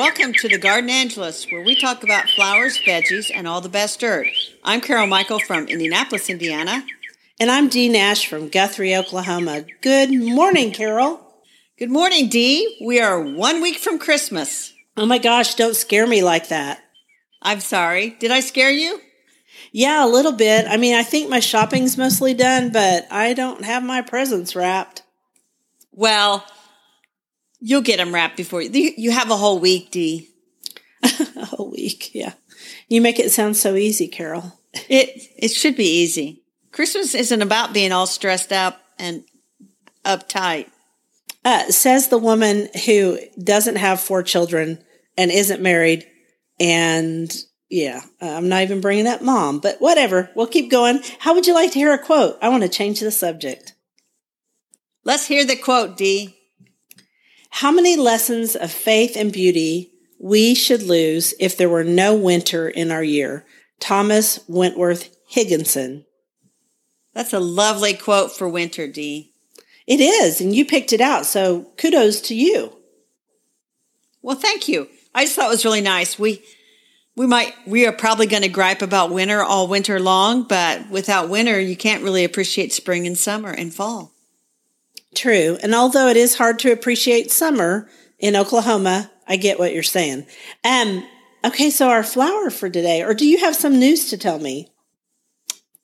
Welcome to the Gardenangelists, where we talk about flowers, veggies, and all the best dirt. I'm Carol Michel from Indianapolis, Indiana. And I'm Dee Nash from Guthrie, Oklahoma. Good morning, Carol. Good morning, Dee. We are one week from Christmas. Oh my gosh, don't scare me like that. I'm sorry. Did I scare you? Yeah, a little bit. I mean, I think my shopping's mostly done, but I don't have my presents wrapped. Well, you'll get them wrapped before you. You have a whole week, Dee. a whole week, yeah. You make it sound so easy, Carol. It it should be easy. Christmas isn't about being all stressed out and uptight. Uh, says the woman who doesn't have four children and isn't married. And yeah, I'm not even bringing up mom, but whatever. We'll keep going. How would you like to hear a quote? I want to change the subject. Let's hear the quote, Dee. How many lessons of faith and beauty we should lose if there were no winter in our year? Thomas Wentworth Higginson. That's a lovely quote for winter, Dee. It is, and you picked it out, so kudos to you. Well, thank you. I just thought it was really nice. We we might we are probably going to gripe about winter all winter long, but without winter, you can't really appreciate spring and summer and fall. True. And although it is hard to appreciate summer in Oklahoma, I get what you're saying. Um okay, so our flower for today, or do you have some news to tell me?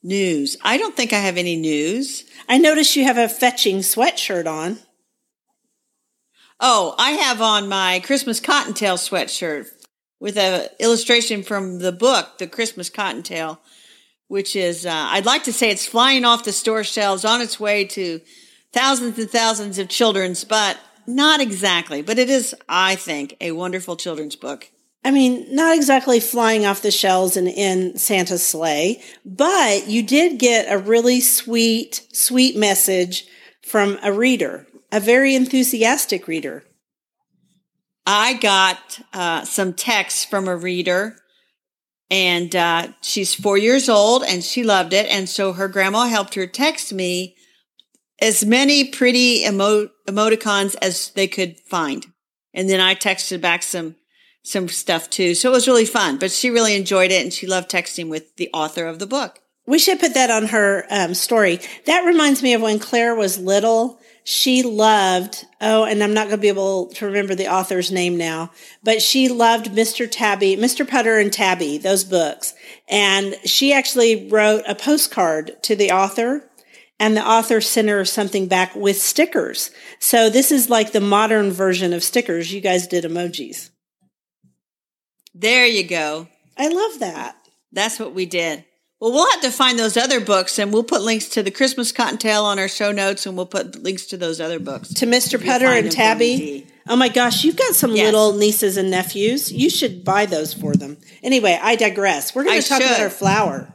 News. I don't think I have any news. I notice you have a fetching sweatshirt on. Oh, I have on my Christmas cottontail sweatshirt with a illustration from the book, The Christmas Cottontail, which is, uh, I'd like to say it's flying off the store shelves on its way to thousands and thousands of children's, but not exactly. But it is, I think, a wonderful children's book. I mean, not exactly flying off the shelves and in Santa's sleigh, but you did get a really sweet, sweet message from a reader a very enthusiastic reader. I got uh, some texts from a reader, and uh, she's four years old and she loved it. And so her grandma helped her text me as many pretty emo- emoticons as they could find. And then I texted back some some stuff too. So it was really fun, but she really enjoyed it and she loved texting with the author of the book. We should put that on her um, story. That reminds me of when Claire was little she loved, oh, and I'm not going to be able to remember the author's name now, but she loved Mr. Tabby, Mr. Putter and Tabby, those books. And she actually wrote a postcard to the author and the author sent her something back with stickers. So this is like the modern version of stickers. You guys did emojis. There you go. I love that. That's what we did. Well, we'll have to find those other books and we'll put links to the Christmas Cottontail on our show notes and we'll put links to those other books. To Mr. Putter and Tabby. Oh my gosh, you've got some yes. little nieces and nephews. You should buy those for them. Anyway, I digress. We're going to talk should. about our flower.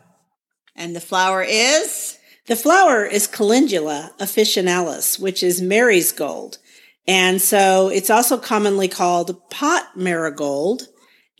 And the flower is? The flower is Calendula officinalis, which is Mary's gold. And so it's also commonly called pot marigold.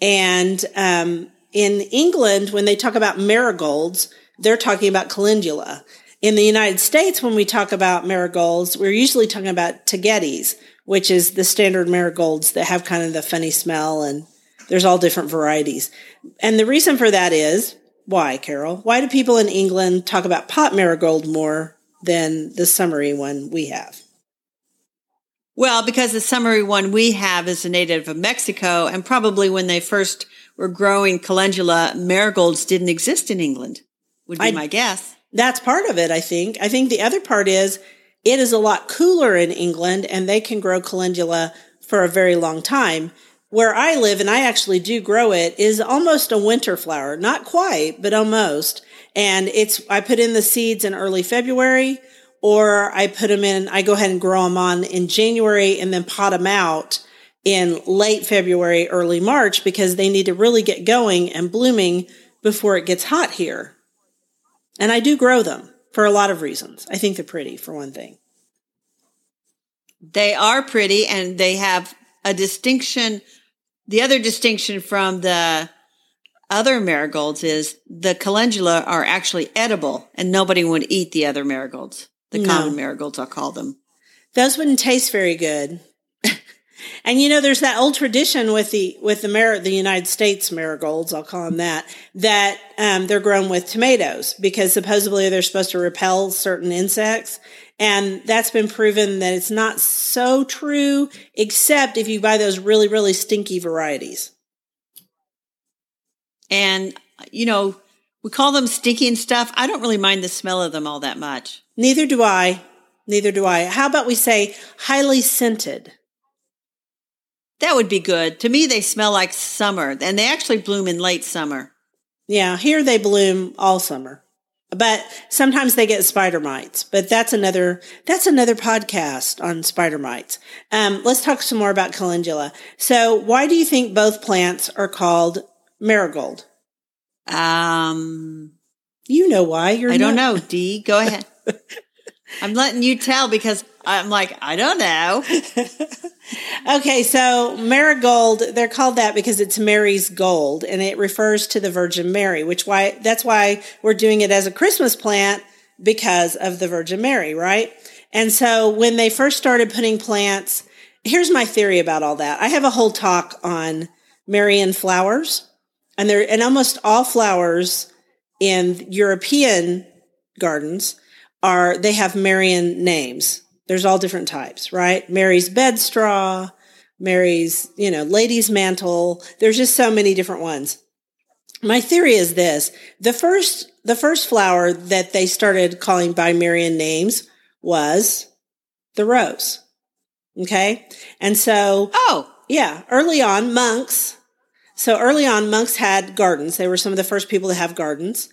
And um, in England, when they talk about marigolds, they're talking about calendula. In the United States, when we talk about marigolds, we're usually talking about tagetes, which is the standard marigolds that have kind of the funny smell and there's all different varieties. And the reason for that is why, Carol? Why do people in England talk about pot marigold more than the summery one we have? Well, because the summery one we have is a native of Mexico, and probably when they first were growing calendula, marigolds didn't exist in England, would be I, my guess. That's part of it, I think. I think the other part is it is a lot cooler in England and they can grow calendula for a very long time. Where I live, and I actually do grow it, is almost a winter flower. Not quite, but almost. And it's, I put in the seeds in early February or I put them in, I go ahead and grow them on in January and then pot them out in late February, early March, because they need to really get going and blooming before it gets hot here. And I do grow them for a lot of reasons. I think they're pretty, for one thing. They are pretty and they have a distinction. The other distinction from the other marigolds is the calendula are actually edible and nobody would eat the other marigolds. The no. common marigolds, I'll call them. Those wouldn't taste very good. And you know, there's that old tradition with the with the mar- the United States marigolds, I'll call them that, that um, they're grown with tomatoes because supposedly they're supposed to repel certain insects, and that's been proven that it's not so true, except if you buy those really really stinky varieties. And you know, we call them stinky and stuff. I don't really mind the smell of them all that much. Neither do I. Neither do I. How about we say highly scented? That would be good. To me, they smell like summer, and they actually bloom in late summer. Yeah, here they bloom all summer. But sometimes they get spider mites, but that's another, that's another podcast on spider mites. Um, let's talk some more about calendula. So why do you think both plants are called marigold? Um, You know why. You're I don't not- know. Dee, go ahead. I'm letting you tell because I'm like, I don't know. Okay, so marigold, they're called that because it's Mary's gold and it refers to the Virgin Mary, which why that's why we're doing it as a Christmas plant because of the Virgin Mary, right? And so when they first started putting plants, here's my theory about all that. I have a whole talk on Marian flowers and there and almost all flowers in European gardens are they have Marian names. There's all different types, right? Mary's bedstraw, Mary's, you know, lady's mantle. There's just so many different ones. My theory is this. The first, the first flower that they started calling by Marian names was the rose. Okay. And so Oh, yeah, early on, monks. So early on, monks had gardens. They were some of the first people to have gardens.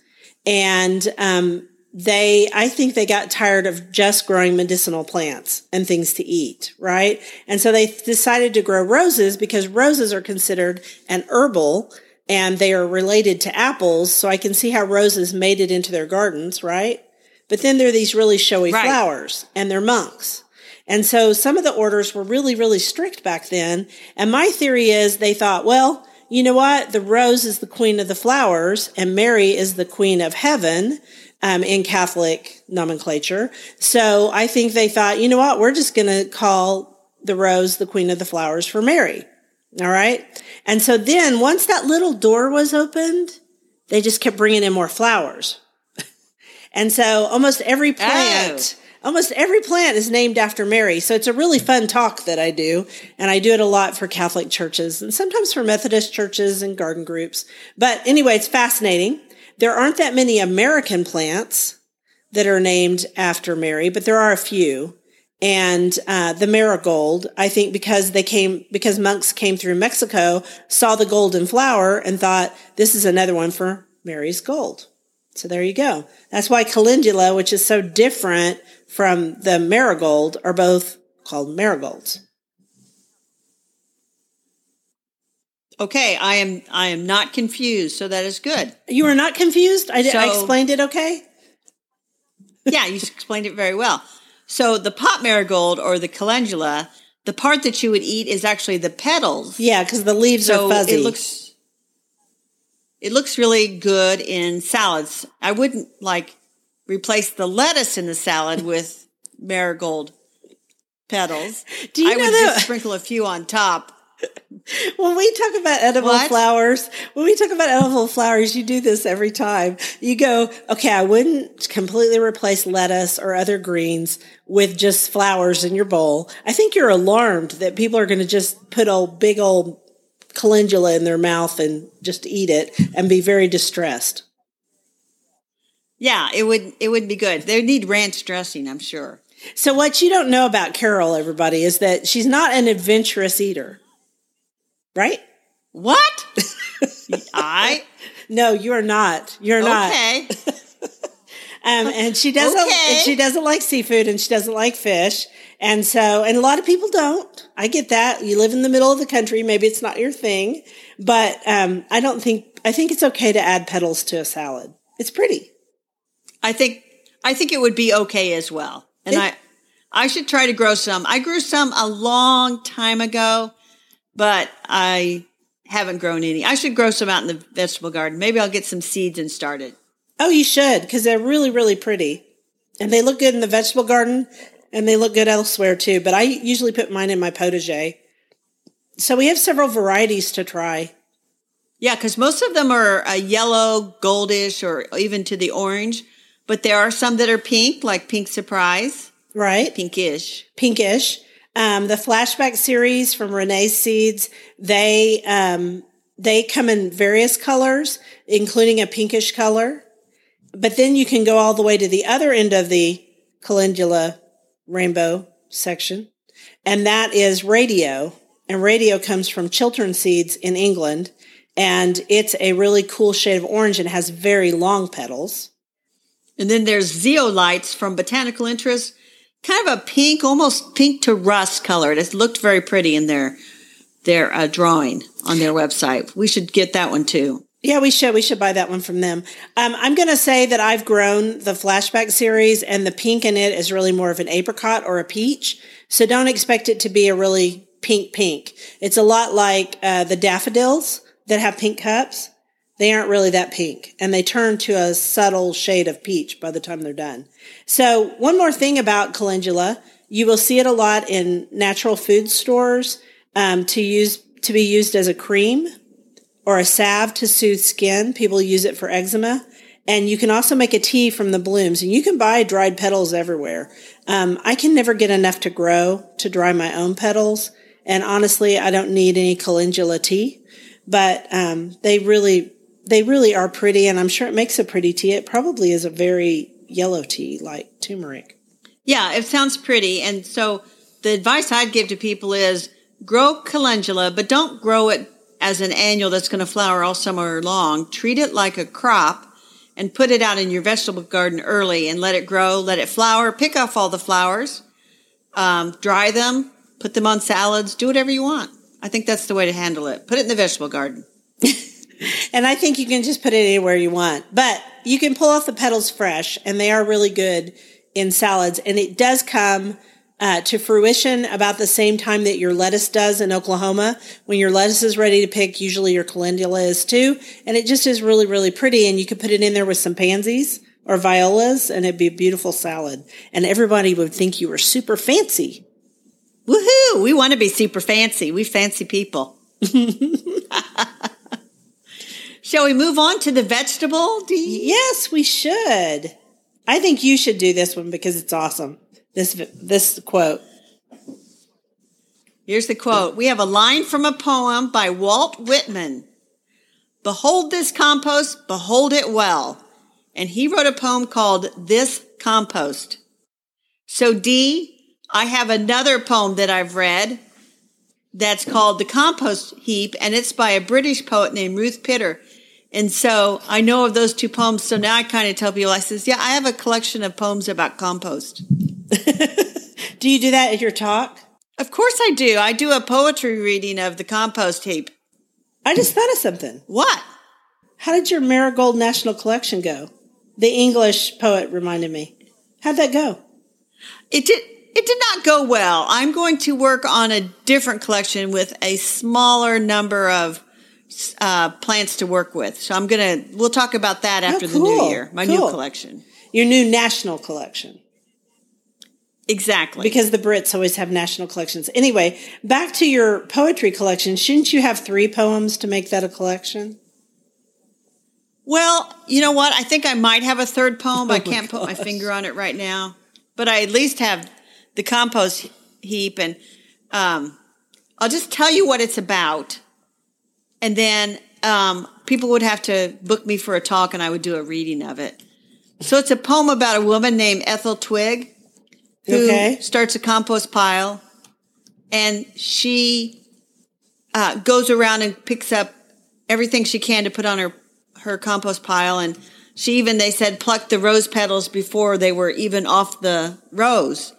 And um, they, I think they got tired of just growing medicinal plants and things to eat, right? And so they decided to grow roses because roses are considered an herbal and they are related to apples. So I can see how roses made it into their gardens, right? But then there are these really showy Right. flowers and they're monks. And so some of the orders were really, really strict back then. And my theory is they thought, well, you know what? The rose is the queen of the flowers and Mary is the queen of heaven. Um, in Catholic nomenclature. So I think they thought, you know what? We're just going to call the rose the queen of the flowers for Mary. All right. And so then once that little door was opened, they just kept bringing in more flowers. and so almost every plant, almost every plant is named after Mary. So it's a really fun talk that I do. And I do it a lot for Catholic churches and sometimes for Methodist churches and garden groups. But anyway, it's fascinating. There aren't that many American plants that are named after Mary, but there are a few. And uh, the marigold, I think, because they came, because monks came through Mexico, saw the golden flower and thought, this is another one for Mary's gold. So there you go. That's why calendula, which is so different from the marigold, are both called marigolds. Okay. I am. I am not confused. So that is good. You are not confused? I, did, I explained it okay? Yeah, you explained it very well. So the pot marigold or the calendula, the part that you would eat is actually the petals. Yeah, because the leaves so are fuzzy. it looks. It looks really good in salads. I wouldn't like replace the lettuce in the salad with marigold petals. Do you I know would that- just sprinkle a few on top. When we talk about edible What? flowers, when we talk about edible flowers, you do this every time. You go, okay, I wouldn't completely replace lettuce or other greens with just flowers in your bowl. I think you're alarmed that people are going to just put a big old calendula in their mouth and just eat it and be very distressed. Yeah, it would it would be good. They need ranch dressing, I'm sure. So what you don't know about Carol, everybody, is that she's not an adventurous eater. Right? What? I No, you're not. You're not. okay. Um, and she doesn't, Okay. and she doesn't like seafood and she doesn't like fish. And so, and a lot of people don't. I get that. You live in the middle of the country. Maybe it's not your thing, but, um, I don't think, I think it's okay to add petals to a salad. It's pretty. I think I think it would be okay as well. And It- I I should try to grow some. I grew some a long time ago, but I haven't grown any. I should grow some out in the vegetable garden. Maybe I'll get some seeds and start it. Oh, you should because they're really, really pretty and they look good in the vegetable garden and they look good elsewhere too. But I usually put mine in my potager So we have several varieties to try. Yeah, because most of them are a yellow, goldish, or even to the orange. But there are some that are pink, like Pink Surprise. Right. Pinkish. Pinkish. Um, the flashback series from Renee's Seeds, they, um, they come in various colors, including a pinkish color. But then you can go all the way to the other end of the calendula rainbow section. And that is radio. And radio comes from Chiltern Seeds in England. And it's a really cool shade of orange and has very long petals. And then there's Zeolights from Botanical Interest, kind of a pink, almost pink to rust color. It looked very pretty in their their uh, drawing on their website. We should get that one too. Yeah, we should. We should buy that one from them. Um, I'm going to say that I've grown the flashback series, and the pink in it is really more of an apricot or a peach. So don't expect it to be a really pink pink. It's a lot like uh, the daffodils that have pink cups. They aren't really that pink, and they turn to a subtle shade of peach by the time they're done. So one more thing about calendula, you will see it a lot in natural food stores um, to use to be used as a cream or a salve to soothe skin. People use it for eczema. And you can also make a tea from the blooms and you can buy dried petals everywhere. Um, I can never get enough to grow to dry my own petals. And honestly, I don't need any calendula tea, but, um, they really, they really are pretty. And I'm sure it makes a pretty tea. It probably is a very yellow tea like turmeric. Yeah, it sounds pretty. And so the advice I'd give to people is grow calendula, but don't grow it as an annual that's going to flower all summer long. Treat it like a crop and put it out in your vegetable garden early and let it grow, let it flower, pick off all the flowers, um, dry them, put them on salads, do whatever you want. I think that's the way to handle it. Put it in the vegetable garden. and I think you can just put it anywhere you want, but you can pull off the petals fresh and they are really good in salads. And it does come uh, to fruition about the same time that your lettuce does in Oklahoma. When your lettuce is ready to pick, usually your calendula is too. And it just is really, really pretty. And you could put it in there with some pansies or violas and it'd be a beautiful salad. And everybody would think you were super fancy. Woohoo! We want to be super fancy. We fancy people. Shall we move on to the vegetable? Dee? Yes, we should. I think you should do this one because it's awesome. This this quote. Here's the quote. We have a line from a poem by Walt Whitman. Behold this compost, behold it well. And he wrote a poem called This Compost. So Dee, I have another poem that I've read that's called The Compost Heap, and it's by a British poet named Ruth Pitter. And so I know of those two poems. So now I kind of tell people, I says, yeah, I have a collection of poems about compost. do you do that at your talk? Of course I do. I do a poetry reading of the compost heap. I just thought of something. What? How did your Marigold National Collection go? The English poet reminded me. How'd that go? It did. It did not go well. I'm going to work on a different collection with a smaller number of uh, plants to work with. So I'm gonna. We'll talk about that after oh, cool. the new year. My cool. new collection. Your new national collection. Exactly. Because the Brits always have national collections. Anyway, back to your poetry collection. Shouldn't you have three poems to make that a collection? Well, you know what? I think I might have a third poem. Oh I can't put my finger on it right now, but I at least have the compost heap. And um, I'll just tell you what it's about. And then um, people would have to book me for a talk and I would do a reading of it. So it's a poem about a woman named Ethel Twig who okay. starts a compost pile and she uh, goes around and picks up everything she can to put on her her compost pile and she even they said plucked the rose petals before they were even off the rose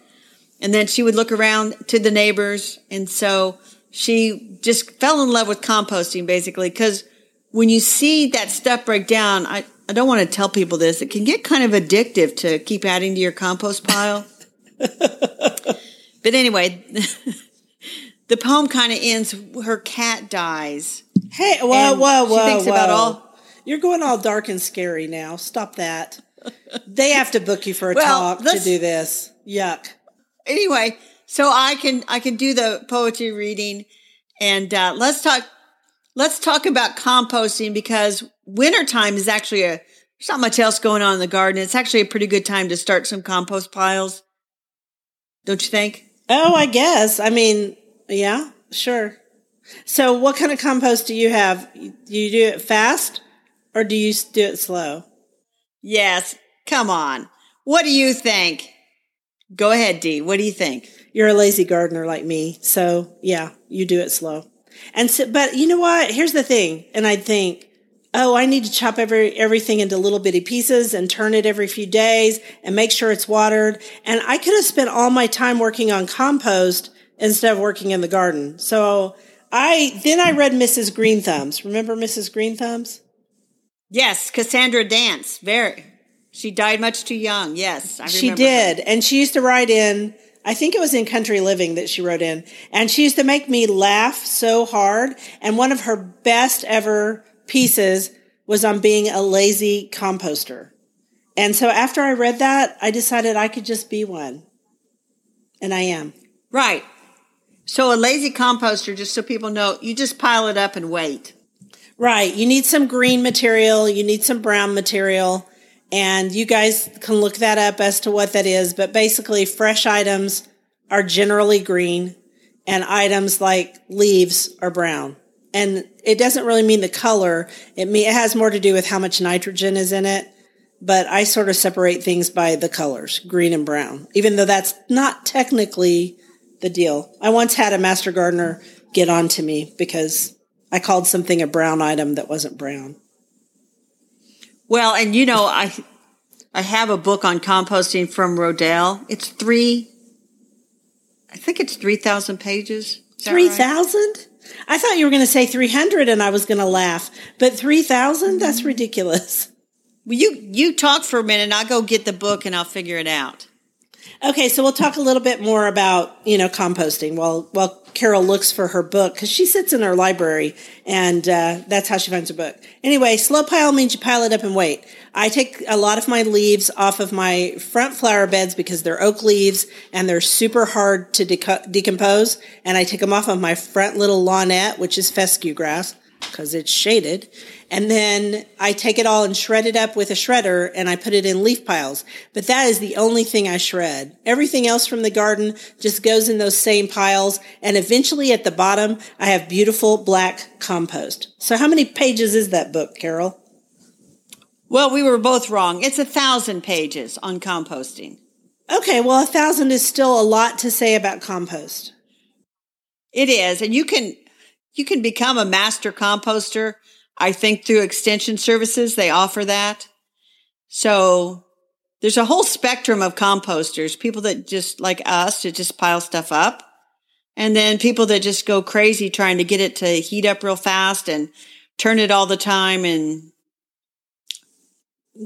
and then she would look around to the neighbors and so she just fell in love with composting basically because when you see that stuff break down i I don't want to tell people this. It can get kind of addictive to keep adding to your compost pile. but anyway, the poem kind of ends. Her cat dies. Hey, whoa, whoa, whoa, she thinks whoa. About all, You're going all dark and scary now. Stop that. they have to book you for a well, talk to do this. Yuck. Anyway, so I can I can do the poetry reading, And uh, let's talk. Let's talk about composting because wintertime is actually a there's not much else going on in the garden. It's actually a pretty good time to start some compost piles. Don't you think? Oh, I guess. I mean, yeah, sure. So, what kind of compost do you have? Do you do it fast or do you do it slow? Yes. Come on. What do you think? Go ahead, Dee. What do you think? You're a lazy gardener like me. So, yeah, you do it slow. And so, but you know what? Here's the thing. And I think, oh, I need to chop every, everything into little bitty pieces and turn it every few days and make sure it's watered. And I could have spent all my time working on compost instead of working in the garden. So I, then I read Mrs. Green Thumbs. Remember Mrs. Green Thumbs? Yes, Cassandra Danz. Very. She died much too young. Yes, she did, her. and she used to write in. I think it was in Country Living that she wrote in, and she used to make me laugh so hard. And one of her best ever pieces was on being a lazy composter. And so after I read that, I decided I could just be one, and I am. Right. So a lazy composter, just so people know, you just pile it up and wait. Right. You need some green material. You need some brown material. And you guys can look that up as to what that is. But basically, fresh items are generally green and items like leaves are brown. And it doesn't really mean the color. It, mean, it has more to do with how much nitrogen is in it. But I sort of separate things by the colors, green and brown, even though that's not technically the deal. I once had a master gardener get on to me because I called something a brown item that wasn't brown. Well, and you know, I I have a book on composting from Rodale. It's three, I think it's three thousand pages. Three thousand? Right? I thought you were going to say three hundred, and I was going to laugh. But three thousand? That's mm-hmm. ridiculous. Well, you you talk for a minute. and I'll go get the book and I'll figure it out. Okay, so we'll talk a little bit more about you know composting while while Carol looks for her book because she sits in her library and uh, that's how she finds a book. Anyway, slow pile means you pile it up and wait. I take a lot of my leaves off of my front flower beds because they're oak leaves and they're super hard to decompose, and I take them off of my front little lawnette, which is fescue grass because it's shaded. And then I take it all and shred it up with a shredder and I put it in leaf piles. But that is the only thing I shred. Everything else from the garden just goes in those same piles. And eventually at the bottom, I have beautiful black compost. So how many pages is that book, Carol? Well, we were both wrong. It's a thousand pages on composting. Okay. Well, a thousand is still a lot to say about compost. It is. And you can, you can become a master composter I think through extension services, they offer that. So there's a whole spectrum of composters, people that just like us to just pile stuff up. And then people that just go crazy trying to get it to heat up real fast and turn it all the time. And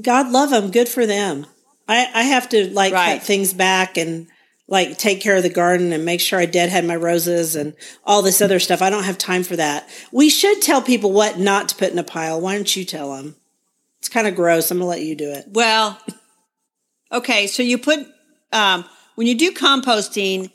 God love them. Good for them. I, I have to like right. cut things back and like take care of the garden and make sure I deadhead my roses and all this other stuff. I don't have time for that. We should tell people what not to put in a pile. Why don't you tell them? It's kind of gross. I'm going to let you do it. Well, okay. So you put, um, when you do composting,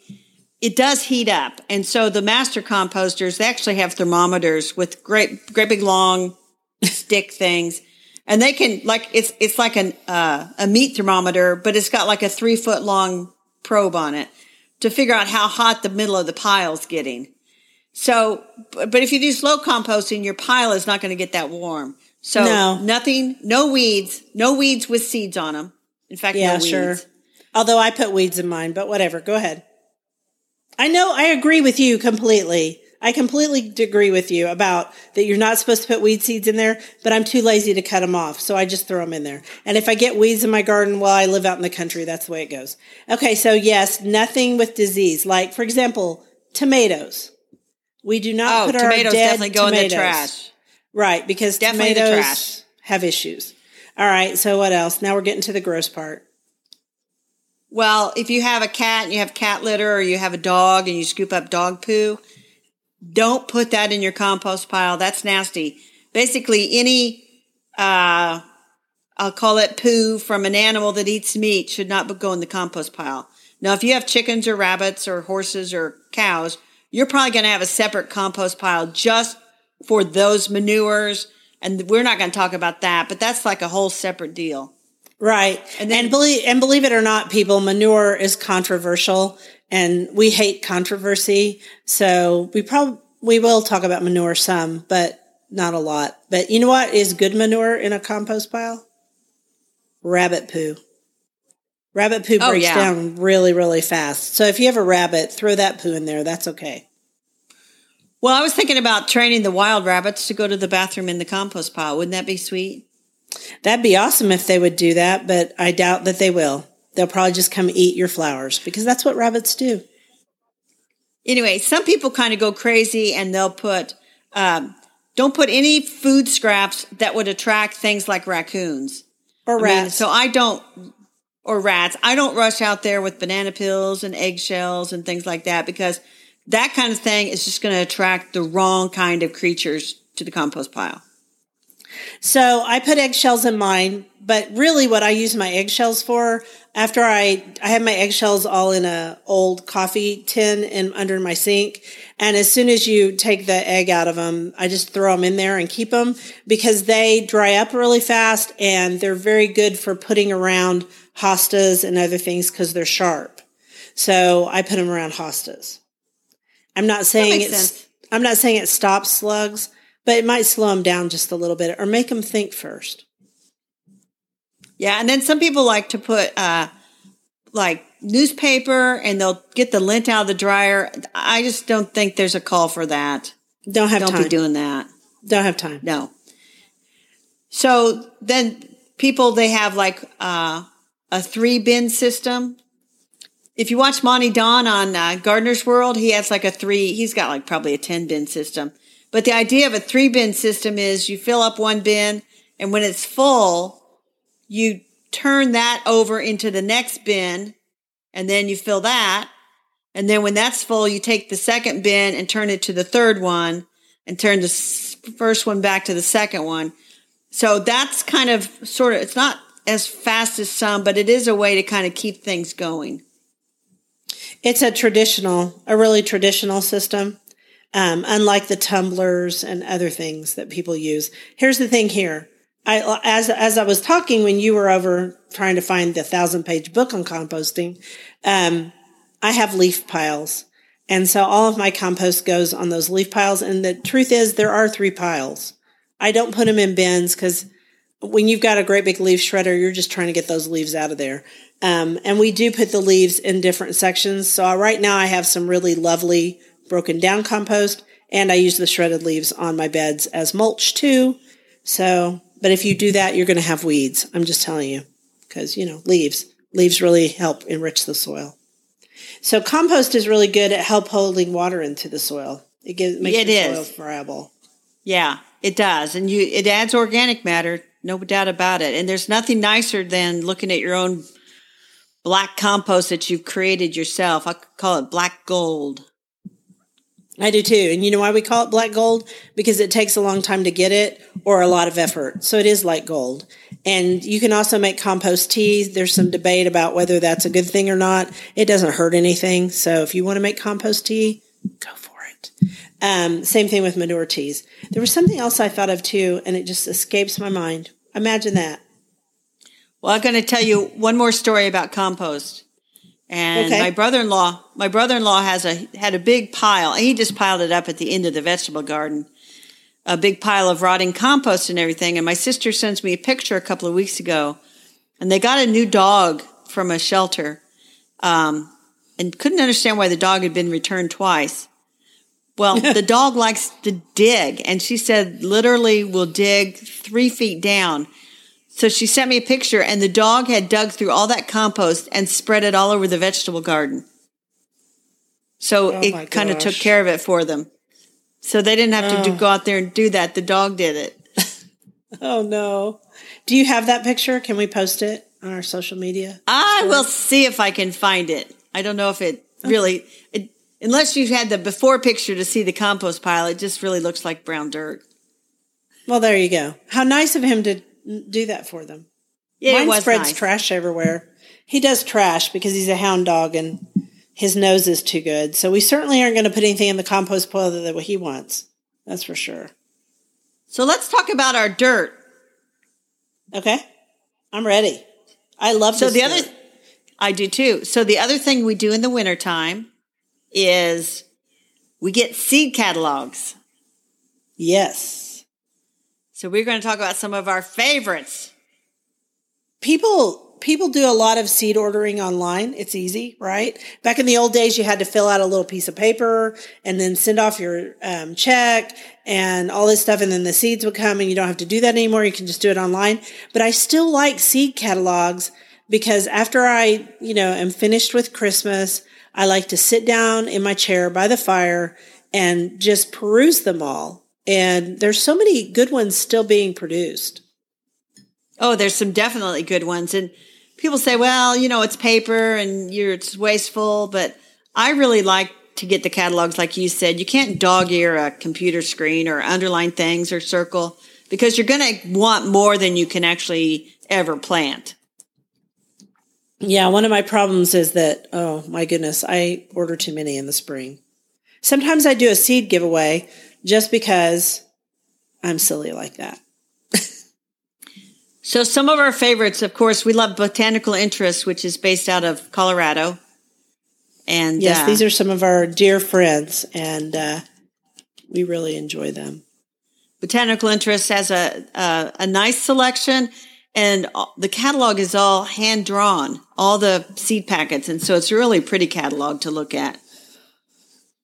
it does heat up. And so the master composters, they actually have thermometers with great, great big long stick things. And they can like, it's, it's like an, uh, a meat thermometer, but it's got like a three foot long probe on it to figure out how hot the middle of the pile is getting. So, but if you do slow composting, your pile is not going to get that warm. So no. nothing, no weeds, no weeds with seeds on them. In fact, yeah, no sure. Although I put weeds in mine, but whatever. Go ahead. I know I agree with you completely. I completely agree with you about that you're not supposed to put weed seeds in there, but I'm too lazy to cut them off. So I just throw them in there. And if I get weeds in my garden while I live out in the country, that's the way it goes. Okay. So yes, nothing with disease. Like, for example, tomatoes. We do not oh, put our tomatoes dead definitely go tomatoes. in the trash. Right. Because definitely tomatoes have issues. All right. So what else? Now we're getting to the gross part. Well, if you have a cat and you have cat litter or you have a dog and you scoop up dog poo, don't put that in your compost pile. That's nasty. Basically, any, uh, I'll call it poo from an animal that eats meat should not go in the compost pile. Now, if you have chickens or rabbits or horses or cows, you're probably going to have a separate compost pile just for those manures. And we're not going to talk about that, but that's like a whole separate deal. Right. And, then, and believe and believe it or not, people, manure is controversial and we hate controversy. So we probably we will talk about manure some, but not a lot. But you know what is good manure in a compost pile? Rabbit poo. Rabbit poo oh, breaks yeah. down really, really fast. So if you have a rabbit, throw that poo in there. That's okay. Well, I was thinking about training the wild rabbits to go to the bathroom in the compost pile. Wouldn't that be sweet? That'd be awesome if they would do that, but I doubt that they will. They'll probably just come eat your flowers because that's what rabbits do. Anyway, some people kind of go crazy and they'll put, um, don't put any food scraps that would attract things like raccoons or rats. I mean, so I don't, or rats. I don't rush out there with banana peels and eggshells and things like that because that kind of thing is just going to attract the wrong kind of creatures to the compost pile. So I put eggshells in mine, but really what I use my eggshells for after I, I have my eggshells all in a old coffee tin and under my sink. And as soon as you take the egg out of them, I just throw them in there and keep them because they dry up really fast and they're very good for putting around hostas and other things because they're sharp. So I put them around hostas. I'm not saying it's, sense. I'm not saying it stops slugs, but it might slow them down just a little bit or make them think first. Yeah, and then some people like to put uh, like newspaper and they'll get the lint out of the dryer. I just don't think there's a call for that. Don't have time. don't time. be doing that. Don't have time. No. So then people they have like uh, a three bin system. If you watch Monty Don on uh, Gardener's World, he has like a three. He's got like probably a ten bin system but the idea of a three bin system is you fill up one bin and when it's full, you turn that over into the next bin and then you fill that. And then when that's full, you take the second bin and turn it to the third one and turn the first one back to the second one. So that's kind of sort of, it's not as fast as some, but it is a way to kind of keep things going. It's a traditional, a really traditional system um, unlike the tumblers and other things that people use. Here's the thing here. I, as, as I was talking when you were over trying to find the thousand page book on composting, um, I have leaf piles. And so all of my compost goes on those leaf piles. And the truth is there are three piles. I don't put them in bins because when you've got a great big leaf shredder, you're just trying to get those leaves out of there. Um, and we do put the leaves in different sections. So right now I have some really lovely broken down compost, and I use the shredded leaves on my beds as mulch too. So, but if you do that, you're going to have weeds. I'm just telling you because, you know, leaves, leaves really help enrich the soil. So compost is really good at help holding water into the soil. It gives, makes it the is. soil friable. Yeah, it does. And you, it adds organic matter. No doubt about it. And there's nothing nicer than looking at your own black compost that you've created yourself. I call it black gold. I do too. And you know why we call it black gold? Because it takes a long time to get it or a lot of effort. So it is like gold. And you can also make compost tea. There's some debate about whether that's a good thing or not. It doesn't hurt anything. So if you want to make compost tea, go for it. Um, same thing with manure teas. There was something else I thought of too, and it just escapes my mind. Imagine that. Well, I'm going to tell you one more story about compost. And okay. my brother-in-law, my brother-in-law has a had a big pile. He just piled it up at the end of the vegetable garden, a big pile of rotting compost and everything. And my sister sends me a picture a couple of weeks ago, and they got a new dog from a shelter, um, and couldn't understand why the dog had been returned twice. Well, the dog likes to dig, and she said literally will dig three feet down so she sent me a picture, and the dog had dug through all that compost and spread it all over the vegetable garden. So oh it kind of took care of it for them. So they didn't have oh. to do, oh. go out there and do that. The dog did it. oh no. Do you have that picture? Can we post it on our social media? I will see if I can find it. I don't know if it oh. really, it, unless you had the before picture to see the compost pile, it just really looks like brown dirt. Well, there you go. How nice of him to do that for them. Yeah, Mine spreads nice. trash everywhere. He does trash because he's a hound dog and his nose is too good. So we certainly aren't going to put anything in the compost pile that he wants. That's for sure. So let's talk about our dirt. Okay. I'm ready. I love so the dirt. other I do too. So the other thing we do in the wintertime is we get seed catalogs. Yes. So we're going to talk about some of our favorites. People people do a lot of seed ordering online. It's easy, right? Back in the old days, you had to fill out a little piece of paper and then send off your um, check and all this stuff. And then the seeds would come and you don't have to do that anymore. You can just do it online. But I still like seed catalogs because after I, you know, am finished with Christmas, I like to sit down in my chair by the fire and just peruse them all. And there's so many good ones still being produced. Oh, there's some definitely good ones. And people say, well, you know, it's paper and you're, it's wasteful, but I really like to get the catalogs. Like you said, you can't dog ear a computer screen or underline things or circle because you're going to want more than you can actually ever plant. Yeah, one of my problems is that, oh my goodness, I order too many in the spring. Sometimes I do a seed giveaway just because I'm silly like that. So some of our favorites, of course, we love Botanical Interest, which is based out of Colorado. And yes, uh, these are some of our dear friends, and uh, we really enjoy them. Botanical Interest has a a, a nice selection, and the catalog is all hand drawn, all the seed packets, and so it's a really pretty catalog to look at.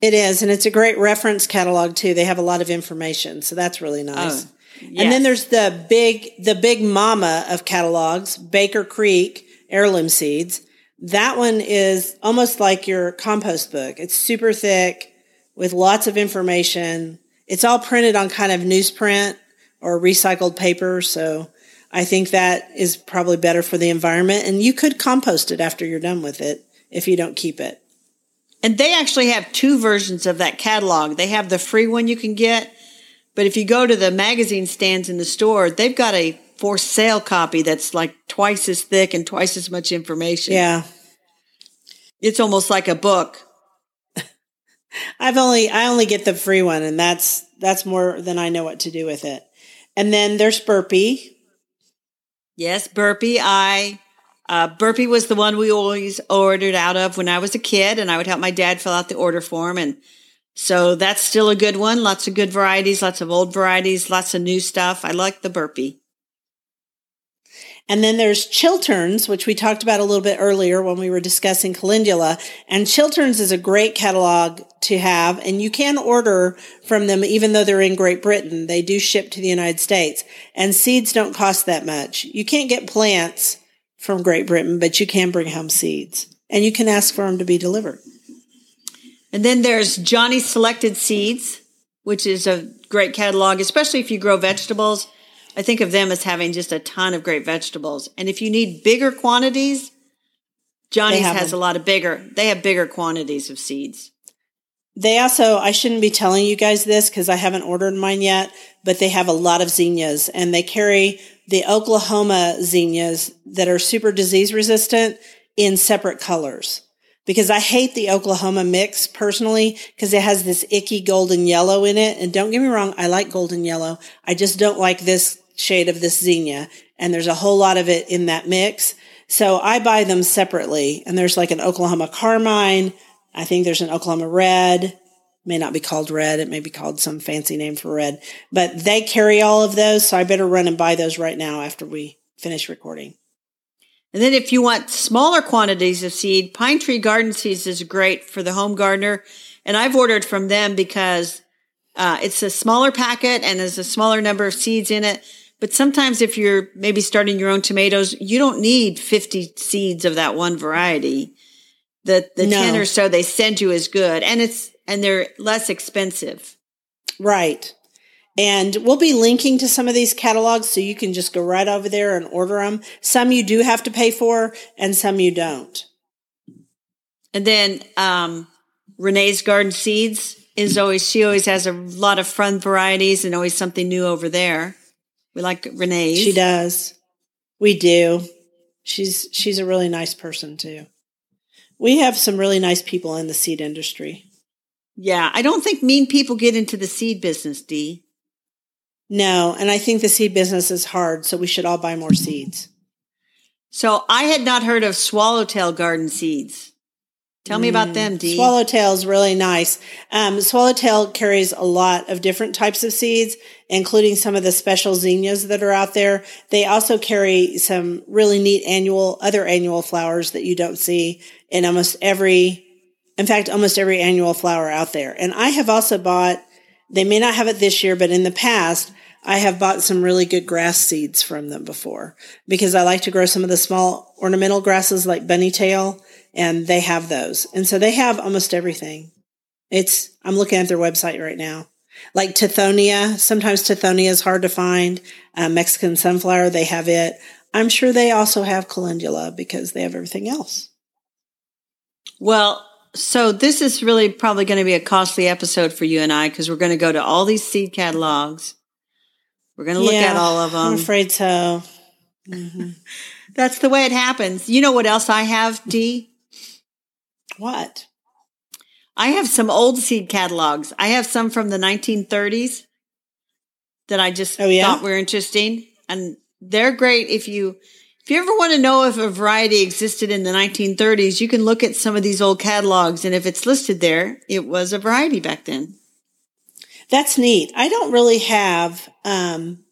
It is, and it's a great reference catalog too. They have a lot of information, so that's really oh, nice. Oh. Yes. And then there's the big, the big mama of catalogs, Baker Creek heirloom seeds. That one is almost like your compost book. It's super thick with lots of information. It's all printed on kind of newsprint or recycled paper. So I think that is probably better for the environment. And you could compost it after you're done with it if you don't keep it. And they actually have two versions of that catalog. They have the free one you can get but if you go to the magazine stands in the store, they've got a for sale copy that's like twice as thick and twice as much information. Yeah. It's almost like a book. I've only I only get the free one and that's that's more than I know what to do with it. And then there's Burpee. Yes, Burpee. I uh, Burpee was the one we always ordered out of when I was a kid, and I would help my dad fill out the order form. And so that's still a good one. Lots of good varieties, lots of old varieties, lots of new stuff. I like the burpee. And then there's Chilterns, which we talked about a little bit earlier when we were discussing calendula. And Chilterns is a great catalog to have, and you can order from them even though they're in Great Britain. They do ship to the United States, and seeds don't cost that much. You can't get plants from Great Britain, but you can bring home seeds, and you can ask for them to be delivered. And then there's Johnny Selected Seeds, which is a great catalog, especially if you grow vegetables. I think of them as having just a ton of great vegetables. And if you need bigger quantities, Johnny's has them. a lot of bigger, they have bigger quantities of seeds. They also, I shouldn't be telling you guys this because I haven't ordered mine yet, but they have a lot of zinnias and they carry the Oklahoma zinnias that are super disease resistant in separate colors because I hate the Oklahoma mix personally because it has this icky golden yellow in it. And don't get me wrong, I like golden yellow. I just don't like this shade of this zinnia. And there's a whole lot of it in that mix. So I buy them separately. And there's like an Oklahoma carmine. I think there's an Oklahoma red. May not be called red. It may be called some fancy name for red, but they carry all of those. So I better run and buy those right now after we finish recording. And then if you want smaller quantities of seed, Pinetree Garden Seeds is great for the home gardener. And I've ordered from them because uh, it's a smaller packet and there's a smaller number of seeds in it. But sometimes if you're maybe starting your own tomatoes, you don't need 50 seeds of that one variety. The, the no. 10 or so they send you is good and it's, and they're less expensive. Right. And we'll be linking to some of these catalogs so you can just go right over there and order them. Some you do have to pay for and some you don't. And then, um, Renee's Garden Seeds is always, she always has a lot of fun varieties and always something new over there. We like Renee's. She does. We do. She's, she's a really nice person too. We have some really nice people in the seed industry. Yeah, I don't think mean people get into the seed business, Dee. No, and I think the seed business is hard, so we should all buy more seeds. So I had not heard of swallowtail garden seeds. Tell me about them, Dee. Swallowtail is really nice. Um, Swallowtail carries a lot of different types of seeds, including some of the special zinnias that are out there. They also carry some really neat annual, other annual flowers that you don't see in almost every, in fact, almost every annual flower out there. And I have also bought, they may not have it this year, but in the past, I have bought some really good grass seeds from them before because I like to grow some of the small ornamental grasses like bunny tail and they have those. And so they have almost everything. It's, I'm looking at their website right now. Like Tithonia, sometimes Tithonia is hard to find. Uh, Mexican sunflower, they have it. I'm sure they also have calendula because they have everything else. Well, so this is really probably going to be a costly episode for you and I because we're going to go to all these seed catalogs. We're going to look Yeah, at all of them. I'm afraid so. Mhm. That's the way it happens. You know what else I have, Dee? What? I have some old seed catalogs. I have some from the 1930s that I just Oh, yeah? thought were interesting. And they're great if you if you ever want to know if a variety existed in the 1930s, you can look at some of these old catalogs and if it's listed there, it was a variety back then. That's neat. I don't really have, um,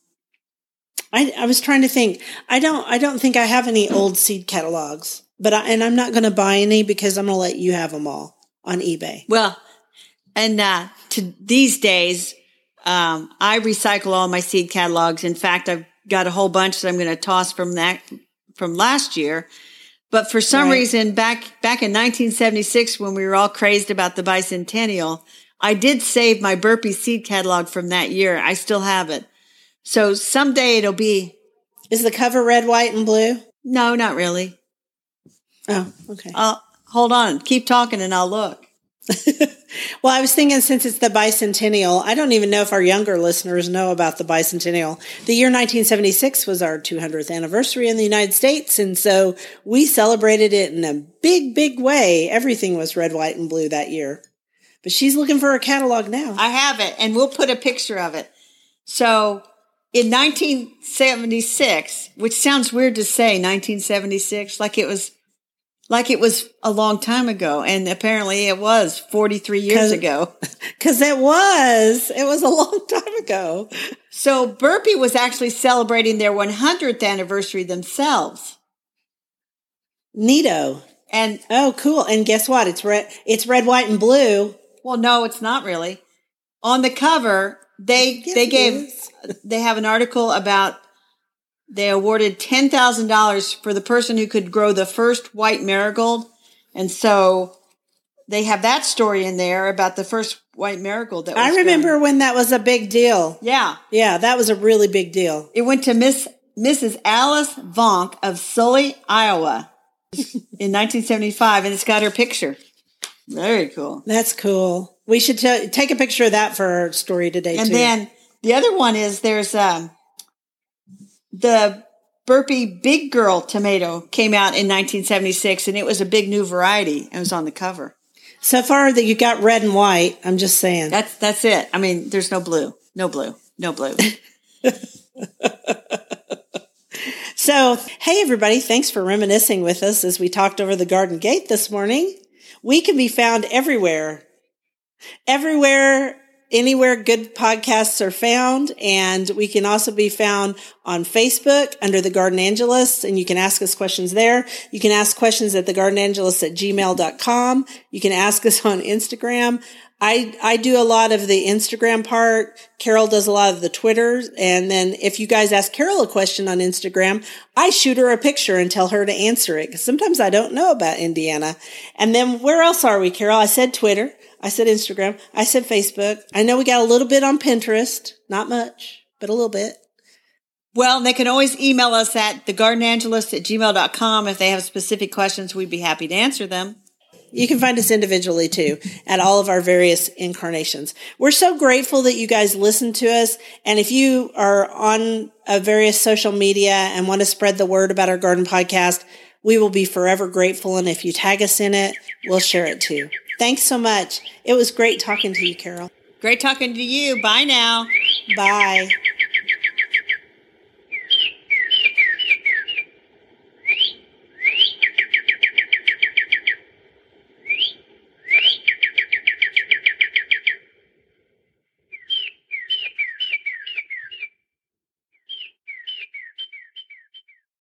I, I was trying to think. I don't, I don't think I have any old seed catalogs, but I, and I'm not going to buy any because I'm going to let you have them all on eBay. Well, and uh, to these days, um, I recycle all my seed catalogs. In fact, I've got a whole bunch that I'm going to toss from that from last year. But for some Right. reason, back back in 1976, when we were all crazed about the bicentennial, I did save my Burpee seed catalog from that year. I still have it. So someday it'll be Is the cover red, white, and blue? no, not really. Oh, okay. I'll hold on, keep talking, and I'll look. Well, I was thinking since it's the bicentennial, I don't even know if our younger listeners know about the bicentennial. The year 1976 was our 200th anniversary in the United States. And so we celebrated it in a big, big way. Everything was red, white, and blue that year. But she's looking for a catalog now. I have it, and we'll put a picture of it. So in 1976, which sounds weird to say, 1976, like it was, like it was a long time ago, and apparently it was 43 years 'Cause- ago. Cause it was, it was a long time ago. So Burpee was actually celebrating their 100th anniversary themselves, Neato. and Oh, cool. And guess what? It's red, it's red, white, and blue. well, no, it's not really. On the cover, they they gave they have an article about they awarded ten thousand dollars for the person who could grow the first white marigold, and so they have that story in there about the first white marigold that was I remember grown. when that was a big deal. Yeah, Yeah, that was a really big deal. it went to Miss Mrs. Alice Vonk of Sully, Iowa, in 1975, and it's got her picture. Very cool. That's cool. We should t- take a picture of that for our story today, And too. then the other one is there's um, the Burpee Big Girl tomato came out in 1976, and it was a big new variety. It was on the cover. so far that you got red and white, I'm just saying. That's that's it. I mean, there's no blue, no blue, no blue. So, hey everybody, thanks for reminiscing with us as we talked over the garden gate this morning. We can be found everywhere. Everywhere, anywhere good podcasts are found. And we can also be found on Facebook under the Gardenangelists. And you can ask us questions there. You can ask questions at the Gardenangelists at gmail.com. You can ask us on Instagram. I, I do a lot of the Instagram part. Carol does a lot of the Twitter. And then if you guys ask Carol a question on Instagram, I shoot her a picture and tell her to answer it. Cause sometimes I don't know about Indiana. And then where else are we, Carol? I said Twitter. I said Instagram. I said Facebook. I know we got a little bit on Pinterest. Not much, but a little bit. well, they can always email us at thegardenangelist at gmail.com if they have specific questions. We'd be happy to answer them. You can find us individually too at all of our various incarnations. We're so grateful that you guys listen to us. And if you are on uh, various social media and want to spread the word about our garden podcast, We will be forever grateful. And if you tag us in it, we'll share it too. Thanks so much. It was great talking to you, Carol. Great talking to you. Bye now. Bye.